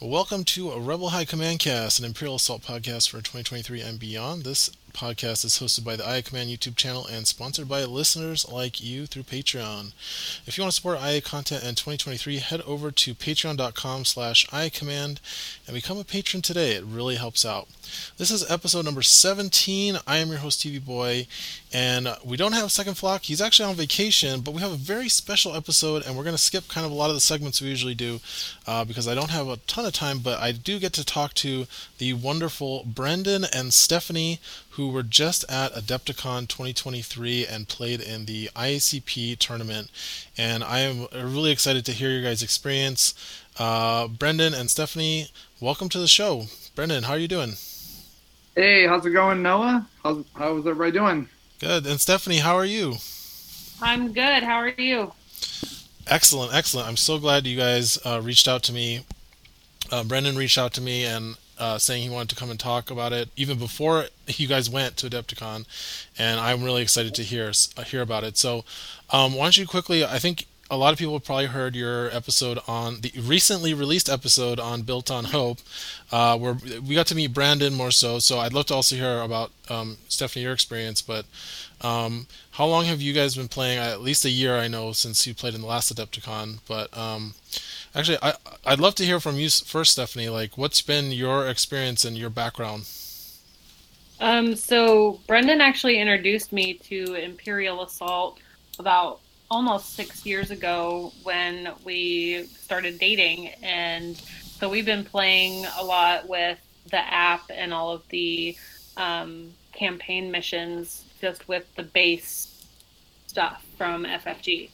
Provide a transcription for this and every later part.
Welcome to a Rebel High Command Cast, an Imperial Assault podcast for 2023 and beyond. This podcast is hosted by the IA Command YouTube channel and sponsored by listeners like you through Patreon. If you want to support IA content in 2023, head over to patreon.com slash iacommand and become a patron today. It really helps out. This is episode number 17. I am your host, TV Boy, and we don't have Second Flock. He's actually on vacation, but we have a very special episode, and we're going to skip kind of a lot of the segments we usually do uh, because I don't have a ton of time, but I do get to talk to the wonderful Brendan and Stephanie, who were just at Adepticon 2023 and played in the IACP tournament. And I am really excited to hear your guys' experience. Uh, Brendan and Stephanie, welcome to the show. Brendan, how are you doing? Hey, how's it going, Noah? How's how's everybody doing? Good. And Stephanie, how are you? I'm good. How are you? Excellent, excellent. I'm so glad you guys uh, reached out to me. Uh, Brendan reached out to me and uh, saying he wanted to come and talk about it even before you guys went to Adepticon, and I'm really excited to hear uh, hear about it. So, um, why don't you quickly? I think a lot of people probably heard your episode on the recently released episode on Built on Hope, uh, where we got to meet Brendan more so. So I'd love to also hear about um, Stephanie your experience. But um, how long have you guys been playing? At least a year, I know, since you played in the last Adepticon. But um, actually, I I'd love to hear from you first, Stephanie. Like, what's been your experience and your background? Um, so Brendan actually introduced me to Imperial Assault about almost six years ago when we started dating. And so we've been playing a lot with the app and all of the um, campaign missions just with the base stuff from FFG.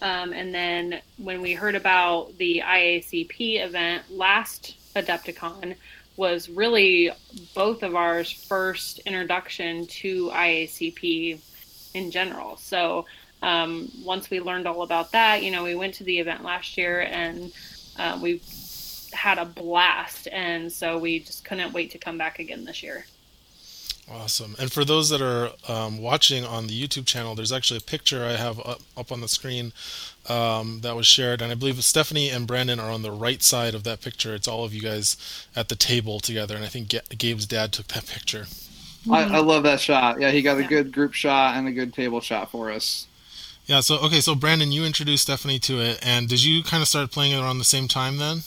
Um, and then when we heard about the IACP event last Adepticon, was really both of ours first introduction to IACP in general. So um, once we learned all about that, you know, we went to the event last year and uh, we had a blast. And so we just couldn't wait to come back again this year. Awesome. And for those that are um, watching on the YouTube channel, there's actually a picture I have up, up on the screen um, that was shared. And I believe Stephanie and Brendan are on the right side of that picture. It's all of you guys at the table together. And I think Gabe's dad took that picture. I, I love that shot. Yeah, he got a yeah. good group shot and a good table shot for us. Yeah. So okay. So Brendan, you introduced Stephanie to it, and did you kind of start playing it around the same time then?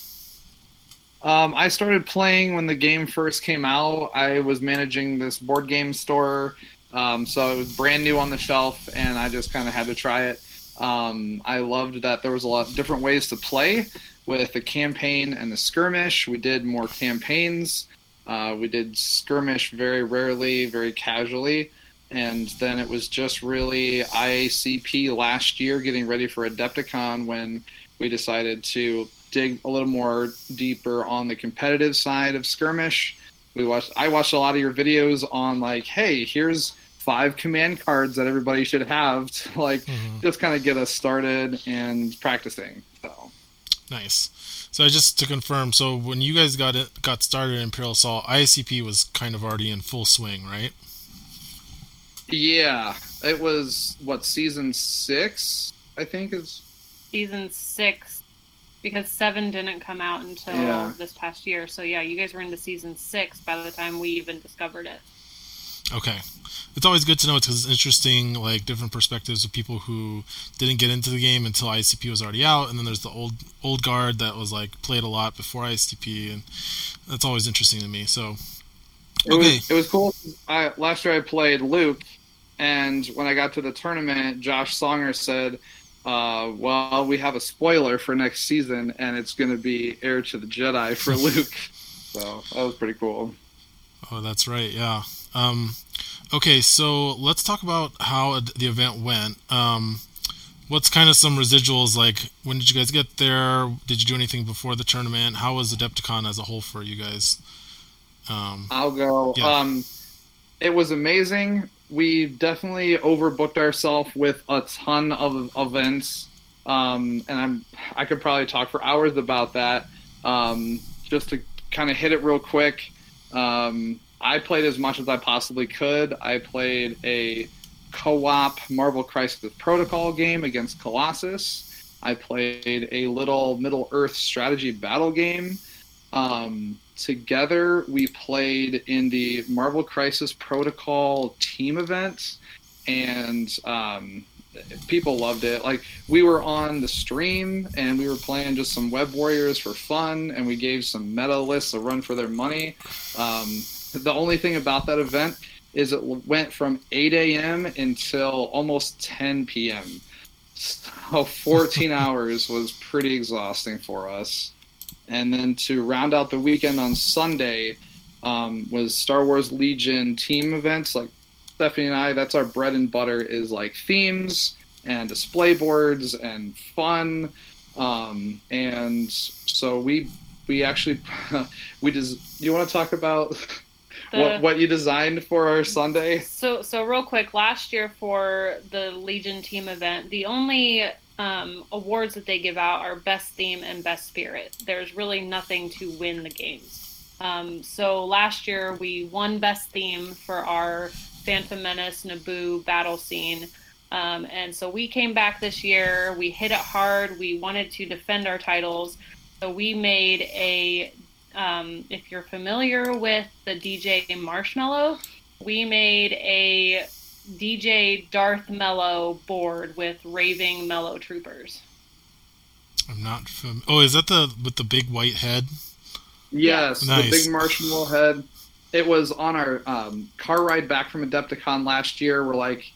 Um, I started playing when the game first came out. I was managing this board game store, um, so it was brand new on the shelf, and I just kind of had to try it. Um, I loved that there was a lot of different ways to play with the campaign and the skirmish. We did more campaigns. Uh, we did skirmish very rarely, very casually and then it was just really IACP last year, getting ready for Adepticon, when we decided to dig a little more deeper on the competitive side of skirmish. We watched. I watched a lot of your videos on like, hey, here's five command cards that everybody should have to like mm-hmm. just kind of get us started and practicing. So nice. So just to confirm, so when you guys got it, got started in Imperial Assault, IACP was kind of already in full swing, right? Yeah, it was what season six, I think is season six, because seven didn't come out until yeah. this past year. So yeah, you guys were into season six by the time we even discovered it. Okay, it's always good to know because it's interesting, like different perspectives of people who didn't get into the game until ICP was already out, and then there's the old old guard that was like played a lot before ICP, and that's always interesting to me. So it okay. was it was cool. I, last year I played Luke, and when I got to the tournament, Josh Songer said, uh, "Well, we have a spoiler for next season, and it's going to be Heir to the Jedi for Luke." so that was pretty cool. Oh, that's right. Yeah. Um, okay, so let's talk about how the event went. Um, what's kind of some residuals like? When did you guys get there? Did you do anything before the tournament? How was Adepticon as a whole for you guys? Um, I'll go. Yeah. Um, it was amazing we definitely overbooked ourselves with a ton of events, um, and I'm I could probably talk for hours about that. Um, just to kind of hit it real quick, um, I played as much as I possibly could. I played a co-op Marvel Crisis Protocol game against Colossus. I played a little Middle Earth strategy battle game. Um, together, we played in the Marvel Crisis Protocol team event, and um, people loved it. Like we were on the stream and we were playing just some Web Warriors for fun, and we gave some meta lists a run for their money. Um, the only thing about that event is it went from 8 a.m. until almost 10 p.m. So 14 hours was pretty exhausting for us. And then to round out the weekend on Sunday um, was Star Wars Legion team events. Like Stephanie and I, that's our bread and butter is like themes and display boards and fun. Um, and so we we actually we just you want to talk about the, what what you designed for our Sunday? So so real quick, last year for the Legion team event, the only um, awards that they give out are best theme and best spirit. There's really nothing to win the games. Um, so last year we won best theme for our Phantom Menace Naboo battle scene. Um, and so we came back this year. We hit it hard. We wanted to defend our titles. So we made a um, if you're familiar with the DJ Marshmello, we made a DJ Darth Mello board with raving Mellow Troopers. I'm not fam- Oh, is that the with the big white head? Yes, nice. the big marshmallow head. It was on our um, car ride back from Adepticon last year. We're like,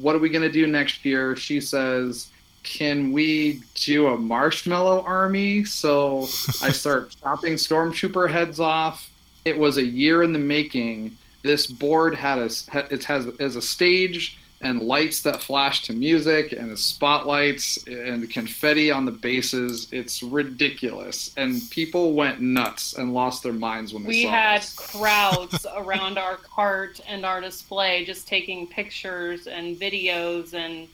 what are we gonna do next year? She says, can we do a marshmallow army? So I start chopping stormtrooper heads off. It was a year in the making. This board had a it has as a stage and lights that flash to music and the spotlights and confetti on the bases. It's ridiculous, and people went nuts and lost their minds when they we saw had this. crowds around our cart and our display, just taking pictures and videos and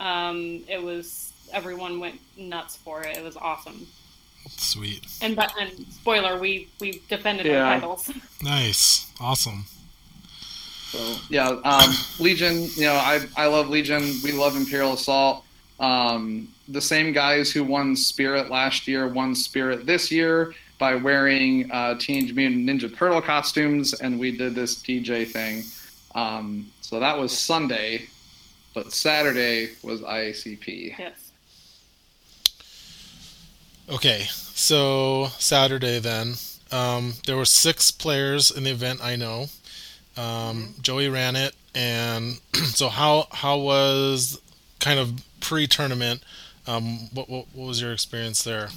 um, it was everyone went nuts for it. It was awesome. Sweet. And but and spoiler, we we defended yeah. our titles. Nice, awesome. So yeah, um, Legion. You know, I I love Legion. We love Imperial Assault. Um, the same guys who won Spirit last year won Spirit this year by wearing uh, Teenage Mutant Ninja Turtle costumes, and we did this DJ thing. Um, so that was Sunday, but Saturday was IACP. Yes. Okay, so Saturday then. Um, there were six players in the event. I know. Um. Joey ran it, and so how how was kind of pre-tournament? Um, what, what, what was your experience there?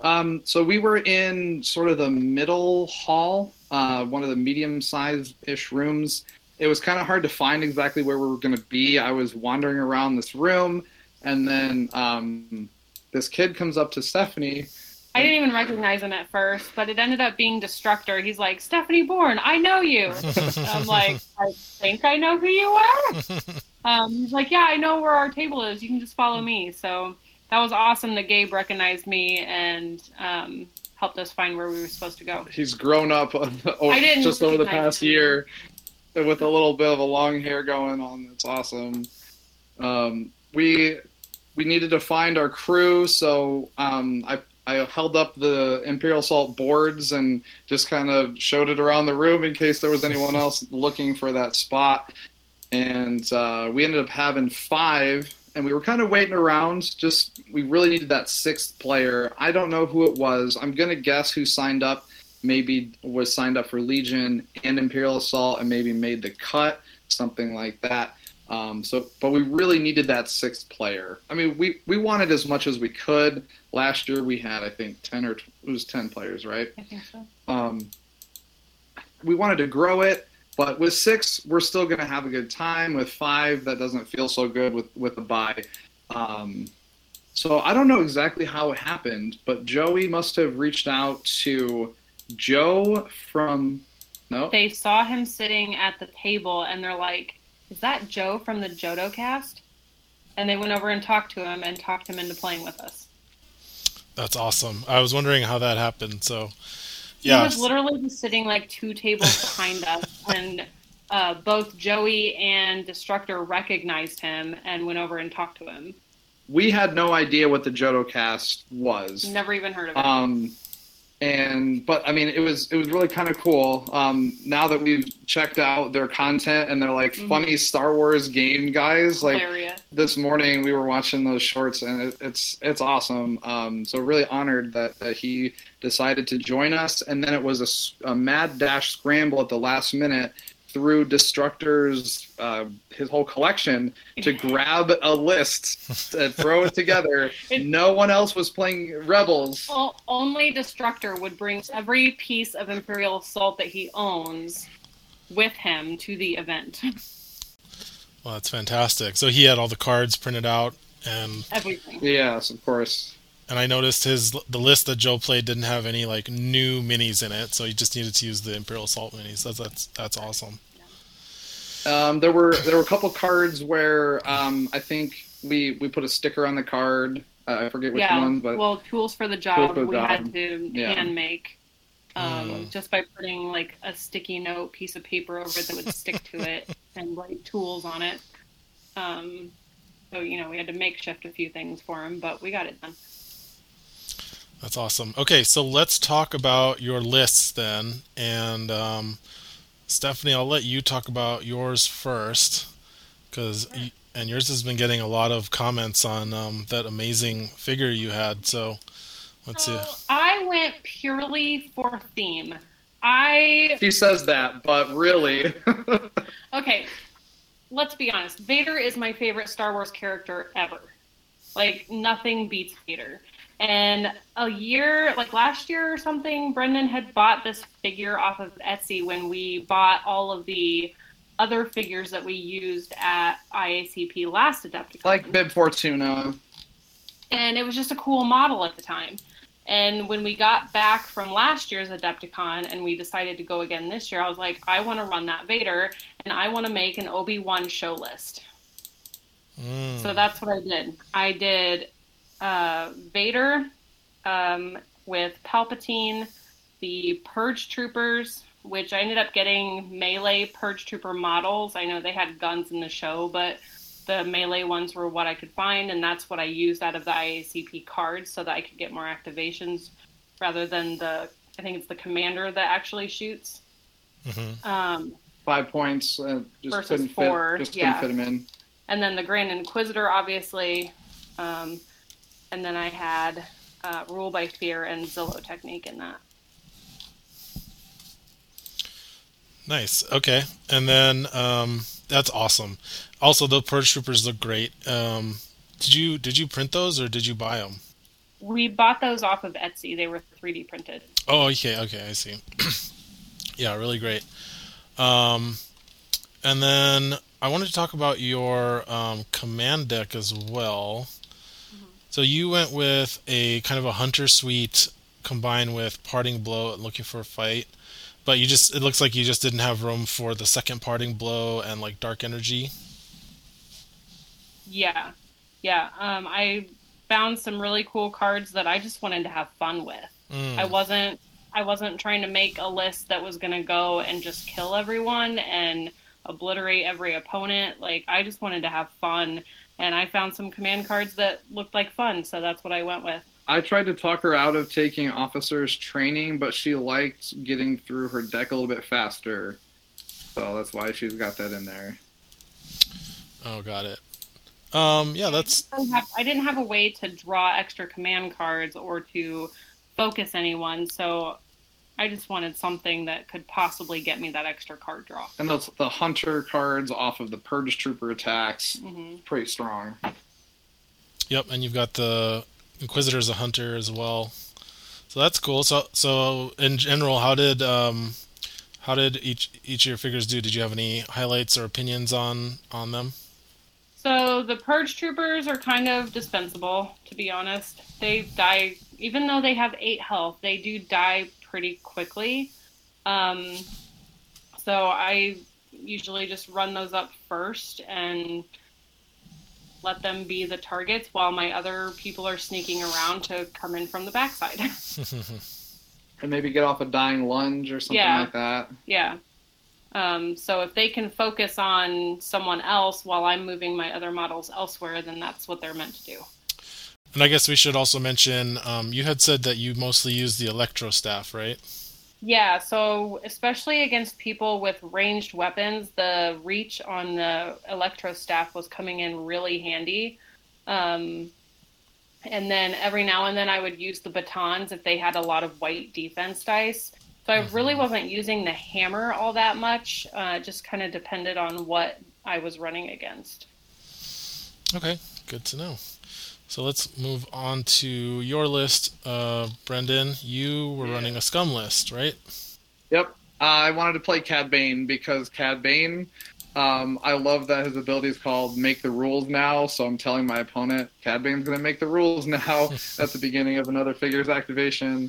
Um, so we were in sort of the middle hall, uh, one of the medium-sized ish rooms it was kind of hard to find exactly where we were going to be. I was wandering around this room, and then um, this kid comes up to Stephanie. I didn't even recognize him at first, but it ended up being Destructor. He's like, Stephanie Bourne, I know you. I'm like, I think I know who you are. Um, he's like, Yeah, I know where our table is. You can just follow me. So that was awesome that Gabe recognized me and um, helped us find where we were supposed to go. He's grown up just over the past him. year with a little bit of a long hair going on. It's awesome. Um, we we needed to find our crew, so um, I I held up the Imperial Assault boards and just kind of showed it around the room in case there was anyone else looking for that spot. And uh, we ended up having five, and we were kind of waiting around. Just we really needed that sixth player. I don't know who it was. I'm gonna guess who signed up maybe was signed up for Legion and Imperial Assault and maybe made the cut, something like that. Um, so, but we really needed that sixth player. I mean, we, we wanted as much as we could. Last year we had, I think, ten or it was ten players, right? I think so. Um, we wanted to grow it, but with six, we're still going to have a good time. With five, that doesn't feel so good with with a buy. Um, so I don't know exactly how it happened, but Joey must have reached out to Joe from no. They saw him sitting at the table and they're like, "Is that Joe from the Jodo cast?" And they went over and talked to him and talked him into playing with us. That's awesome. I was wondering how that happened. So, yeah, he was literally just sitting like two tables behind us, and uh, both Joey and Destructor recognized him and went over and talked to him. We had no idea what the Jodo cast was. Never even heard of it. Um, and but I mean, it was it was really kind of cool. Um, now that we've checked out their content and they're like Mhm. funny Star Wars game guys, like Hilarious. this morning we were watching those shorts and it, it's it's awesome. Um, so really honored that, that he decided to join us, and then it was a, a mad dash scramble at the last minute through Destructor's uh, his whole collection to grab a list and throw it together. It- no one else was playing Rebels. O- only Destructor would bring every piece of Imperial Assault that he owns with him to the event. Well, that's fantastic. So he had all the cards printed out, and Everything. Yes, of course. And I noticed his the list that Joe played didn't have any like new minis in it, so he just needed to use the Imperial Assault minis. That's that's that's awesome. Um, there were there were a couple cards where um, I think we we put a sticker on the card. Uh, I forget which yeah. one, but well, tools for the job for the we job. had to Yeah. hand make. Um, Mm. Just by putting like a sticky note piece of paper over it that would stick to it and write tools on it. Um, so you know we had to makeshift a few things for him, but we got it done. That's awesome. Okay, so let's talk about your lists then. And um, Stephanie, I'll let you talk about yours first, because and yours has been getting a lot of comments on um, that amazing figure you had. So let's see. I went purely for theme. I he says that, but really, okay. Let's be honest. Vader is my favorite Star Wars character ever. Like nothing beats Vader. And a year, like last year or something, Brendan had bought this figure off of Etsy when we bought all of the other figures that we used at IACP last Adepticon. like Bib Fortuna. and it was just a cool model at the time. And when we got back from last year's Adepticon and we decided to go again this year, I was like, I want to run that Vader and I want to make an Obi Wan show list. Mm, So that's what I did. I did uh, Vader um, with Palpatine, the Purge Troopers, which I ended up getting melee Purge Trooper models. I know they had guns in the show, but the melee ones were what I could find, and that's what I used out of the IACP cards so that I could get more activations rather than the, I think it's the commander that actually shoots. mhm. Um, Five points. Uh, just Versus couldn't four, fit. Just yeah. couldn't fit him in. and then the Grand Inquisitor, obviously, um, and then I had uh, Rule by Fear and Zillow Technique in that. Nice. Okay, and then um, that's awesome. Also, the Purge Troopers look great. Um, did you did you print those or did you buy them? We bought those off of Etsy. They were 3D printed. Oh, okay, okay, I see. yeah, really great. Um, and then I wanted to talk about your um, command deck as well. So you went with a kind of a hunter suite combined with parting blow and looking for a fight, but you just it looks like you just didn't have room for the second parting blow and like dark energy. Yeah, yeah. Um, I found some really cool cards that I just wanted to have fun with. Mm. I wasn't I wasn't trying to make a list that was going to go and just kill everyone and obliterate every opponent. Like I just wanted to have fun and I found some command cards that looked like fun, so that's what I went with. I tried to talk her out of taking officers training, but she liked getting through her deck a little bit faster. So that's why she's got that in there. Oh, got it. Um, yeah, that's I didn't have- I didn't have a way to draw extra command cards or to focus anyone, so I just wanted something that could possibly get me that extra card draw. And those the hunter cards off of the purge trooper attacks, hmm pretty strong. Yep, and you've got the Inquisitor as a hunter as well. So that's cool. So so in general, how did um how did each each of your figures do? Did you have any highlights or opinions on on them? So the purge troopers are kind of dispensable, to be honest. They die, even though they have eight health, they do die pretty quickly. Um, so I usually just run those up first and let them be the targets while my other people are sneaking around to come in from the backside. And maybe get off a dying lunge or something Yeah. like that. yeah. Um, so if they can focus on someone else while I'm moving my other models elsewhere, then that's what they're meant to do. And I guess we should also mention um, you had said that you mostly use the electro staff, right? Yeah, so especially against people with ranged weapons, the reach on the electro staff was coming in really handy. Um, and then every now and then I would use the batons if they had a lot of white defense dice. So I really Mm-hmm. wasn't using the hammer all that much. Uh, just kind of depended on what I was running against. Okay, good to know. So let's move on to your list. Uh, Brendan, you were Yeah. running a scum list, right? Yep. Uh, I wanted to play Cad Bane because Cad Bane, um, I love that his ability is called Make the Rules Now. So I'm telling my opponent, Cad Bane's going to make the rules now at the beginning of another figure's activation.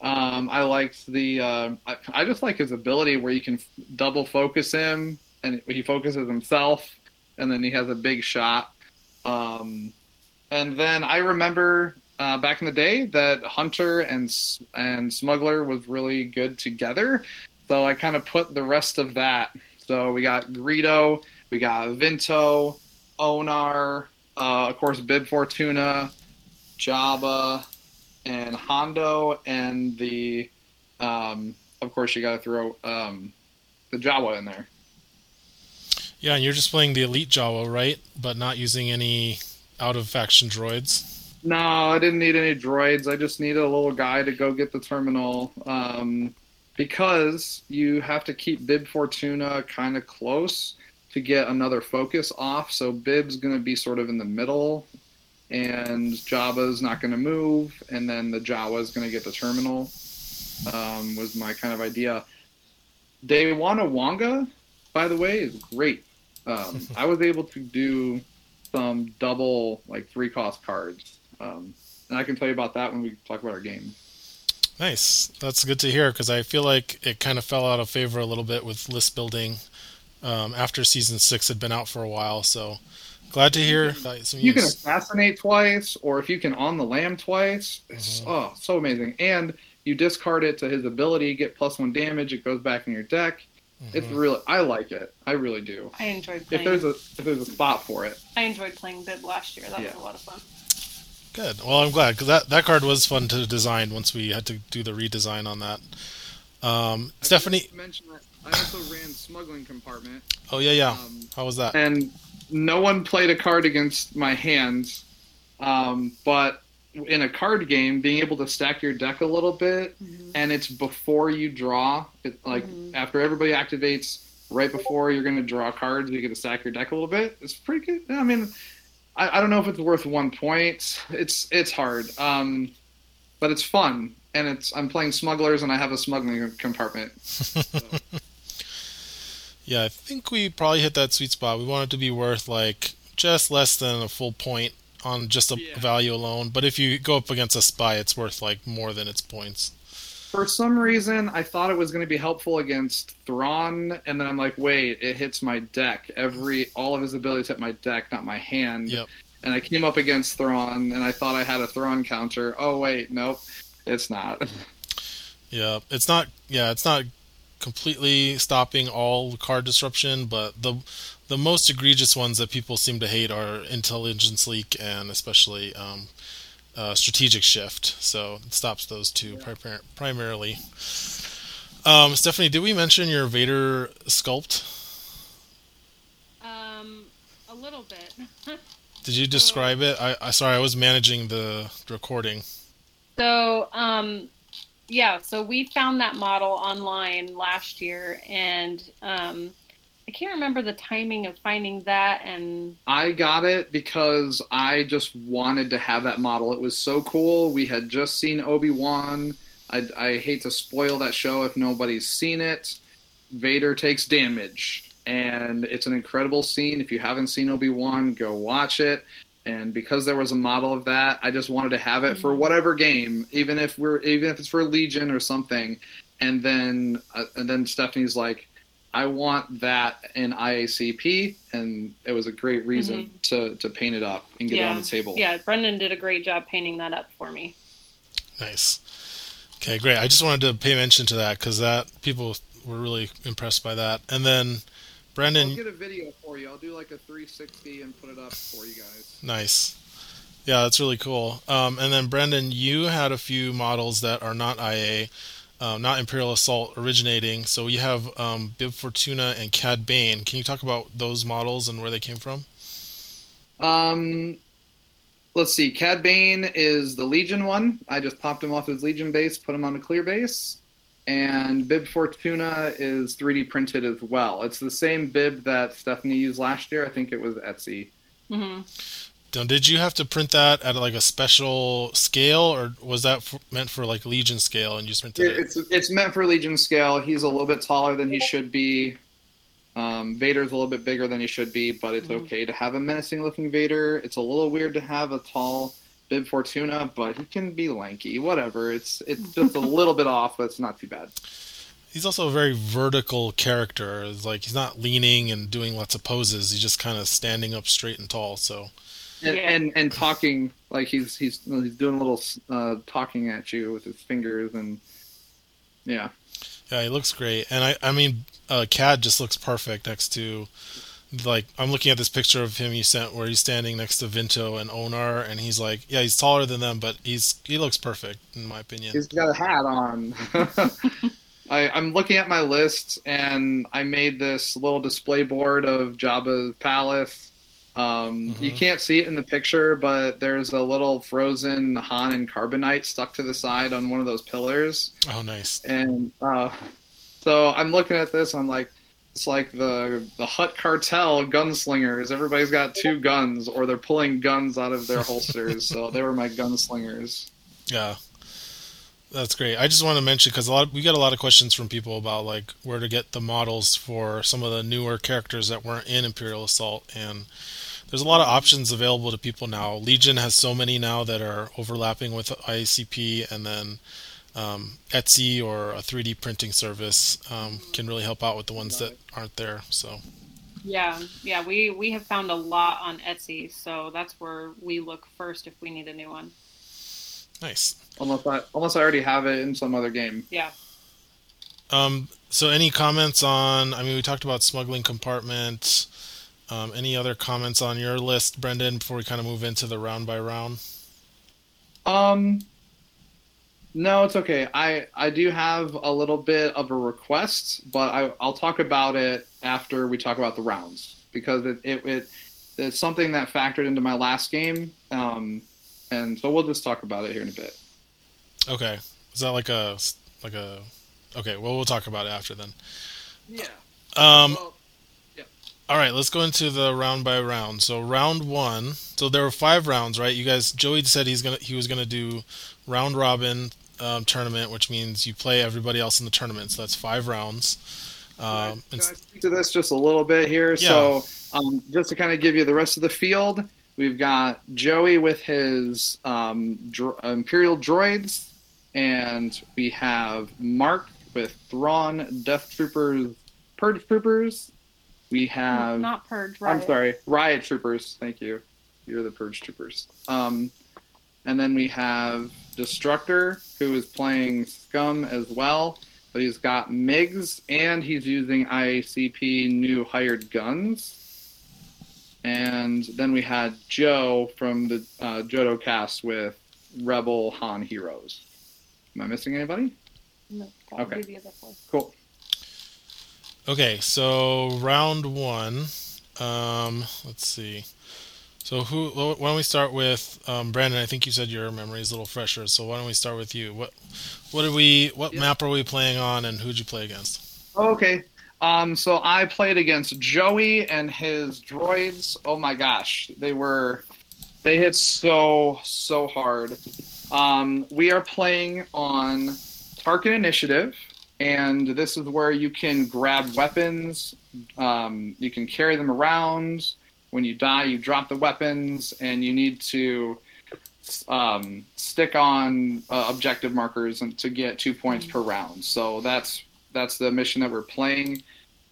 Um, I liked the. Uh, I, I just like his ability where you can f- double focus him and he focuses himself, and then he has a big shot. Um, and then I remember uh, back in the day that Hunter and and Smuggler was really good together. So I kind of put the rest of that. So we got Greedo, we got Vinto, Onar, uh, of course Bib Fortuna, Jabba, and Hondo, and the, um, of course you got to throw um, the Jawa in there. Yeah, and you're just playing the elite Jawa, right? But not using any out of faction droids. No, I didn't need any droids. I just needed a little guy to go get the terminal. Um, because you have to keep Bib Fortuna kind of close to get another focus off. So Bib's going to be sort of in the middle, and Jabba's not going to move, and then the Jawa's going to get the terminal. Um, was my kind of idea. Dewana Wanga, by the way, is great. Um, I was able to do some double like three cost cards. Um, and I can tell you about that when we talk about our game. Nice. That's good to hear because I feel like it kind of fell out of favor a little bit with list building um, after season six had been out for a while. So glad to hear uh, some You can assassinate twice, or if you can on the lam twice, it's Mhm. oh so amazing. And you discard it to his ability, get plus one damage. It goes back in your deck. It's Mhm. really I like it. I really do. I enjoyed If there's a if there's a spot for it, I enjoyed playing Bib last year. That was a lot of fun. Good. Well, I'm glad because that, that card was fun to design once we had to do the redesign on that. Um, Stephanie. mentioned that I also ran smuggling compartment. Oh yeah, yeah. Um, How was that? and no one played a card against my hands. Um, but in a card game, being able to stack your deck a little bit, and it's before you draw, it, like Mhm. after everybody activates, right before you're going to draw cards, you get to stack your deck a little bit. It's pretty good. I mean, I, I don't know if it's worth one point. It's it's hard, um, but it's fun, and it's I'm playing smugglers, and I have a smuggling compartment. Yeah, I think we probably hit that sweet spot. We want it to be worth like just less than a full point on just a Yeah. value alone. But if you go up against a spy, it's worth like more than its points. For some reason, I thought it was going to be helpful against Thrawn, and then I'm like, wait, it hits my deck. Every all of his abilities hit my deck, not my hand. Yep. And I came up against Thrawn, and I thought I had a Thrawn counter. Oh wait, nope, it's not. Yeah, it's not. Yeah, it's not completely stopping all card disruption, but the the most egregious ones that people seem to hate are intelligence leak and especially um, uh, strategic shift. So it stops those two pri- primarily. Um, Stephanie, did we mention your Vader sculpt? Um, a little bit. Did you describe it? I, I sorry, I was managing the recording. So, um, yeah, so we found that model online last year, and um, I can't remember the timing of finding that. And I got it because I just wanted to have that model. It was so cool. We had just seen Obi Wan. I, I hate to spoil that show if nobody's seen it. Vader takes damage, and it's an incredible scene. If you haven't seen Obi Wan, go watch it. And because there was a model of that, I just wanted to have it for Mhm. whatever game, even if we're even if it's for Legion or something. And then uh, and then Stephanie's like, I want that in IACP, and it was a great reason to, to paint it up and get it on the table. yeah, Brendan did a great job painting that up for me. Nice. Okay, great. I just wanted to pay mention to that because that people were really impressed by that. And then, Brendan, I'll get a video for you. I'll do like a 360 and put it up for you guys. Nice. Yeah, that's really cool. Um, and then Brendan, you had a few models that are not IA, um, not Imperial Assault originating. So you have um, Bib Fortuna and Cad Bane. Can you talk about those models and where they came from? Um, let's see. Cad Bane is the Legion one. I just popped him off his Legion base, put him on a clear base. And Bib Fortuna is 3D printed as well. It's the same bib that Stephanie used last year. I think it was Etsy. hmm Now, did you have to print that at like a special scale, or was that for, meant for like Legion scale and you just printed it? It's it's meant for Legion scale. He's a little bit taller than he should be. Um, Vader's a little bit bigger than he should be, but it's Mhm. okay to have a menacing looking Vader. It's a little weird to have a tall Bib Fortuna, but he can be lanky. Whatever. It's it's just a little bit off, but it's not too bad. He's also a very vertical character. It's like he's not leaning and doing lots of poses. He's just kind of standing up straight and tall. So And Yeah. and, and talking like he's he's he's doing a little uh, talking at you with his fingers and yeah. yeah, he looks great. And I, I mean, uh, Cad just looks perfect next to, like, I'm looking at this picture of him you sent where he's standing next to Vinto and Onar, and he's like, yeah, he's taller than them, but he's he looks perfect in my opinion. He's got a hat on. I, I'm looking at my list, and I made this little display board of Jabba's palace. Um, You Mhm. can't see it in the picture, but there's a little frozen Han and carbonite stuck to the side on one of those pillars. Oh, nice. And uh, so I'm looking at this. I'm like, it's like the the Hutt cartel gunslingers. Everybody's got two guns, or they're pulling guns out of their holsters. so they were my gunslingers. Yeah, that's great. I just want to mention because a lot we get a lot of questions from people about like where to get the models for some of the newer characters that weren't in Imperial Assault, and there's a lot of options available to people now. Legion has so many now that are overlapping with ICP, and then um, Etsy or a 3D printing service um, can really help out with the ones that aren't there. So Yeah, yeah. We we have found a lot on Etsy, so that's where we look first if we need a new one. nice. Unless I unless I already have it in some other game. Yeah. Um, so any comments on? I mean, we talked about smuggling compartment. Um, any other comments on your list, Brendan, before we kind of move into the round by round? Um, no, it's okay. I I do have a little bit of a request, but I I'll talk about it after we talk about the rounds because it it, it it's something that factored into my last game. Um, and so we'll just talk about it here in a bit. Okay, is that like a like a? Okay, well we'll talk about it after then. Yeah. Um, Well, all right, let's go into the round by round. So round one. So there were five rounds, right? You guys. Joey said he's gonna he was gonna do round robin um, tournament, which means you play everybody else in the tournament. So that's five rounds. Um, Can I speak to this just a little bit here? Yeah. So, um, just to kind of give you the rest of the field, we've got Joey with his um, dro- Imperial droids, and we have Mark with Thrawn Death Troopers, Purge Troopers. We have Not purge. I'm sorry, Riot Troopers. Thank you. You're the Purge Troopers. Um, and then we have Destructor, who is playing Scum as well, but he's got MiGs and he's using IACP new hired guns. And then we had Joe from the uh, Jodo cast with Rebel Han Heroes. Am I missing anybody? No, Okay. be the other four. Cool. Okay, so round one. Um, let's see. So who? Why don't we start with um, Brendan? I think you said your memory is a little fresher. So why don't we start with you? What? What are we? What Yeah. map are we playing on, and who'd you play against? Okay. Um, so I played against Joey and his droids. Oh my gosh, they were they hit so so hard. Um, we are playing on Tarkin Initiative, and this is where you can grab weapons. Um, you can carry them around. When you die, you drop the weapons, and you need to um, stick on uh, objective markers and to get two points per round. So that's that's the mission that we're playing.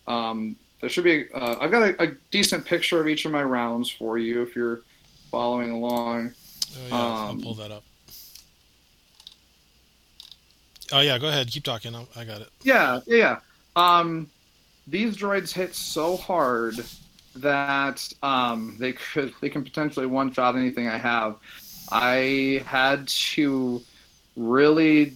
Um, there should be. Uh, I've got a, a decent picture of each of my rounds for you if you're following along. Oh yeah, I'll Um, pull that up. Oh yeah, go ahead. Keep talking. I, got it. Yeah, yeah. yeah. Um, these droids hit so hard that um, they could they can potentially one shot anything I have. I had to really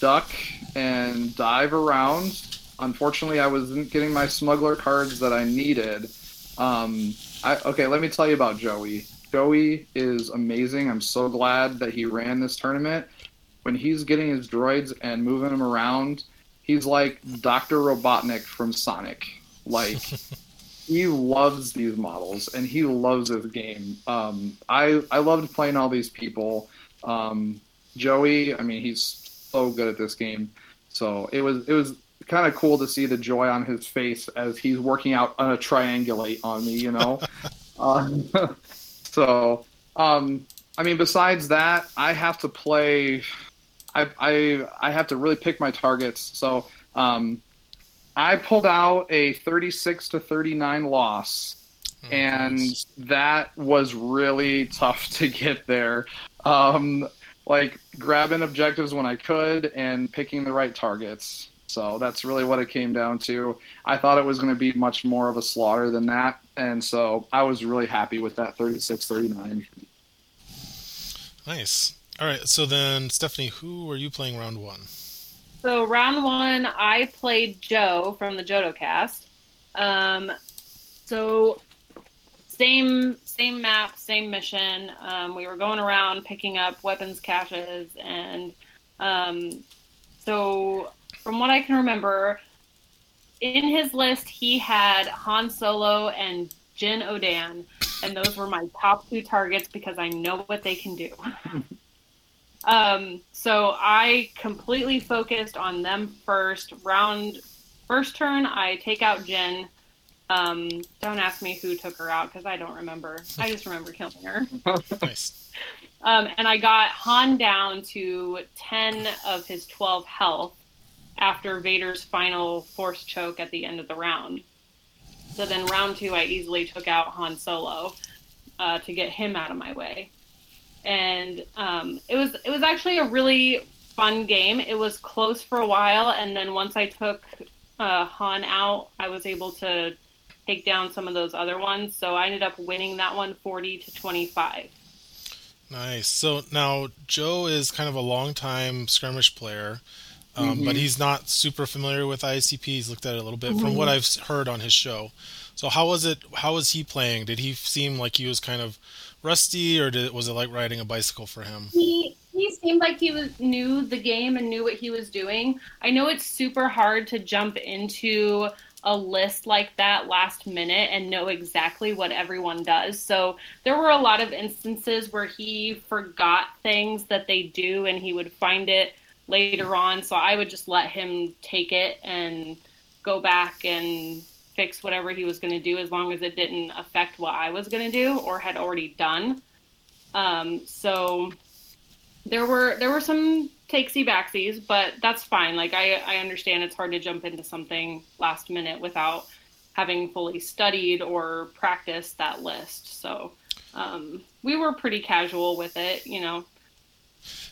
duck and dive around. Unfortunately, I wasn't getting my smuggler cards that I needed. Um, I, okay, let me tell you about Joey. Joey is amazing. I'm so glad that he ran this tournament. When he's getting his droids and moving them around, he's like Dr. Robotnik from Sonic. Like he loves these models and he loves this game. Um, I I loved playing all these people. Um, Joey, I mean, he's so good at this game. So it was it was kind of cool to see the joy on his face as he's working out on a triangulate on me, you know. uh, so um, I mean, besides that, I have to play. I I I have to really pick my targets. So um, I pulled out a 36 to 39 loss. Oh, and that was really tough to get there. Um, like grabbing objectives when I could and picking the right targets. So that's really what it came down to. I thought it was going to be much more of a slaughter than that. And so I was really happy with that 36 39. Nice. All right. So then, Stephanie, who are you playing round one? So round one, I played Joe from the Jodo cast. Um, so same same map, same mission. Um, we were going around picking up weapons caches, and um, so from what I can remember, in his list he had Han Solo and Jyn Odan, and those were my top two targets because I know what they can do. Um, so I completely focused on them first. Round first turn, I take out Jyn. Um, don't ask me who took her out because I don't remember. I just remember killing her. Nice. Um, and I got Han down to 10 of his 12 health after Vader's final force choke at the end of the round. So then, round two, I easily took out Han Solo uh, to get him out of my way. And um, it was it was actually a really fun game. It was close for a while, and then once I took uh, Han out, I was able to take down some of those other ones. So I ended up winning that one 40 to 25. Nice. So now Joe is kind of a long-time skirmish player, um, but he's not super familiar with ICP. He's looked at it a little bit from what I've heard on his show. So how was it? How was he playing? Did he seem like he was kind of rusty, or did was it like riding a bicycle for him? he he seemed like he was knew the game and knew what he was doing. I know it's super hard to jump into a list like that last minute and know exactly what everyone does. So there were a lot of instances where he forgot things that they do and he would find it later on. So I would just let him take it and go back and fix whatever he was going to do as long as it didn't affect what I was going to do or had already done. Um, so there were there were some takesy backsies, but that's fine. Like I I understand it's hard to jump into something last minute without having fully studied or practiced that list. So um, we were pretty casual with it, you know.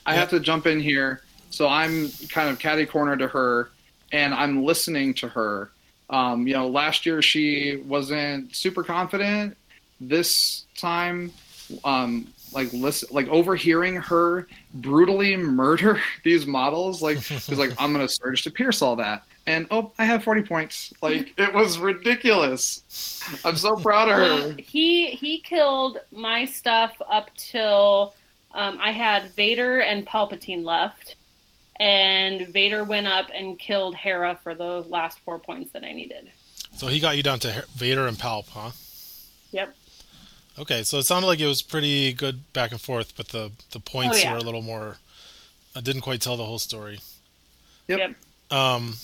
I have to jump in here. So I'm kind of catty corner to her, and I'm listening to her. Um, you know, last year she wasn't super confident. This time, um, like listen, like overhearing her brutally murder these models, like she's like, I'm gonna surge to pierce all that, and oh, I have 40 points. Like it was ridiculous. I'm so proud of her. he he killed my stuff up till um, I had Vader and Palpatine left, and Vader went up and killed Hera for the last four points that I needed. So he got you down to Her- Vader and Palp, huh? Yep. Okay, so it sounded like it was pretty good back and forth, but the the points Oh, yeah. were a little more. I didn't quite tell the whole story. Yep. Yep. Um,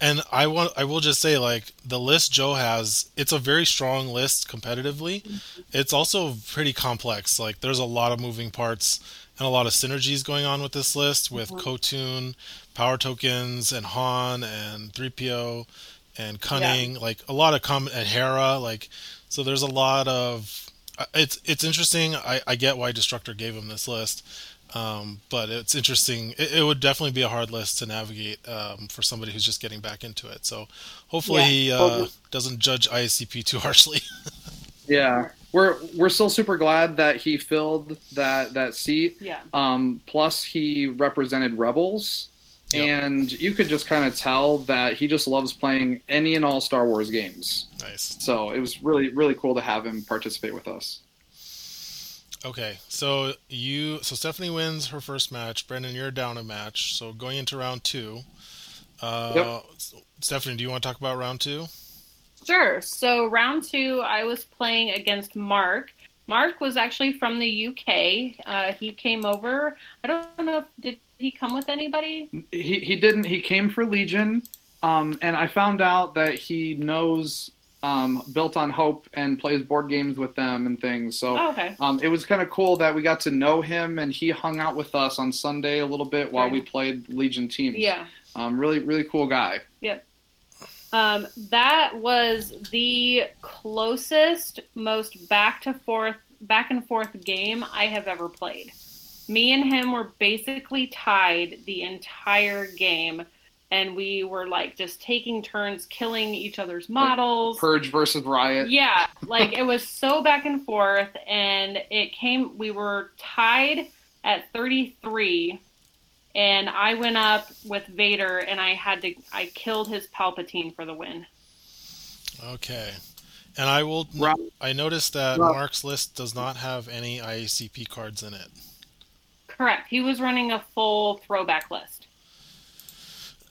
and I want I will just say like the list Joe has, it's a very strong list competitively. It's also pretty complex. Like there's a lot of moving parts and a lot of synergies going on with this list with Kotun, power tokens, and Han and 3PO and Cunning. Like a lot of com and Hera. Like so, there's a lot of. uh, It's it's interesting. I, I get why Destructor gave him this list. Um, but it's interesting. It, it would definitely be a hard list to navigate um, for somebody who's just getting back into it. So hopefully Yeah. he uh, Well, doesn't judge ISCP too harshly. Yeah, we're we're still super glad that he filled that that seat. Yeah. Um, plus, he represented Rebels, Yep. and you could just kind of tell that he just loves playing any and all Star Wars games. Nice. So it was really really cool to have him participate with us. Okay, so you so Stephanie wins her first match. Brendan, you're down a match. So going into round two, uh, Yep. Stephanie, do you want to talk about round two? Sure. So round two, I was playing against Mark. Mark was actually from the UK. Uh, he came over. I don't know if did he come with anybody. He he didn't. He came for Legion, um, and I found out that he knows um, Built on Hope and plays board games with them and things. So. Oh, okay. Um, it was kind of cool that we got to know him, and he hung out with us on Sunday a little bit while we played Legion teams. Yeah. Um, really, really cool guy. Um, that was the closest, most back to forth, back and forth game I have ever played. Me and him were basically tied the entire game, and we were like just taking turns killing each other's models. Purge versus Riot. Yeah, like it was so back and forth, and it came. We were tied at 33, and I went up with Vader, and I had to. I killed his Palpatine for the win. Okay, and I will. Rob- I noticed that Rob- Mark's list does not have any IACP cards in it. Correct. He was running a full throwback list.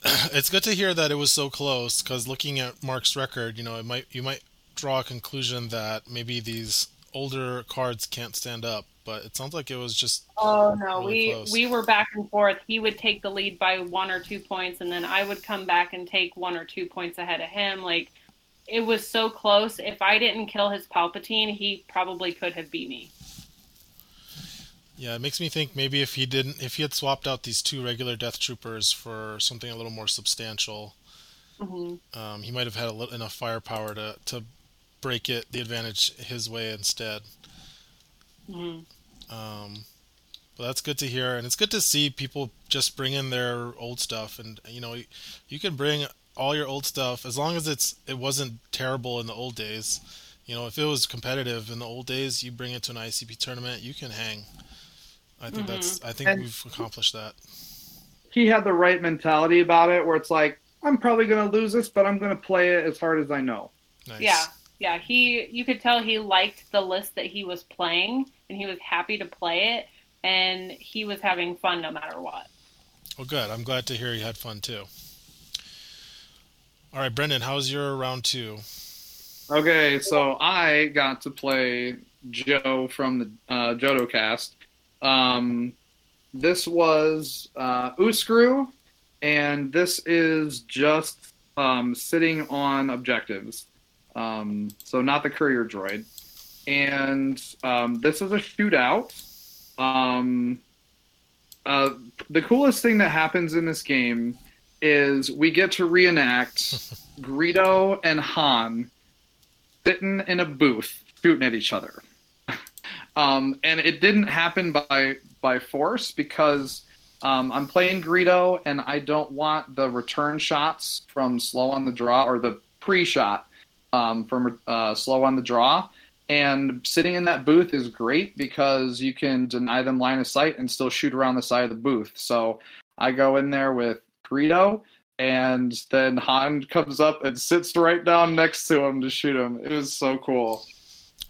it's good to hear that it was so close because looking at Mark's record, you know, it might you might draw a conclusion that maybe these older cards can't stand up, but it sounds like it was just Oh no, Really we close. we were back and forth. He would take the lead by one or two points, and then I would come back and take one or two points ahead of him. Like it was so close. If I didn't kill his Palpatine, he probably could have beat me. yeah. It makes me think maybe if he didn't, if he had swapped out these two regular Death Troopers for something a little more substantial, hmm um, he might have had a little, enough firepower to to break it the advantage his way instead. hmm Um, but that's good to hear, and it's good to see people just bring in their old stuff, and you know, you, you can bring all your old stuff as long as it's it wasn't terrible in the old days. You know, if it was competitive in the old days, you bring it to an IACP tournament, you can hang. I think that's I think And- we've accomplished that. He had the right mentality about it, where it's like, I'm probably going to lose this, but I'm going to play it as hard as I know. Nice. Yeah, yeah. He, you could tell he liked the list that he was playing, and he was happy to play it, and he was having fun no matter what. Well, good. I'm glad to hear you had fun too. All right, Brendan, how's your round two? Okay, so I got to play Joe from the uh, Jodo cast. Um, this was uh, Uscru, and this is just um, sitting on objectives. Um, so not the courier droid. And um, this is a shootout. Um, uh, the coolest thing that happens in this game is we get to reenact Greedo and Han sitting in a booth shooting at each other. um, and it didn't happen by by force because um, I'm playing Greedo and I don't want the return shots from slow on the draw or the pre-shot um, from uh, slow on the draw. And sitting in that booth is great because you can deny them line of sight and still shoot around the side of the booth. So I go in there with Greedo and then Han comes up and sits right down next to him to shoot him. It was so cool.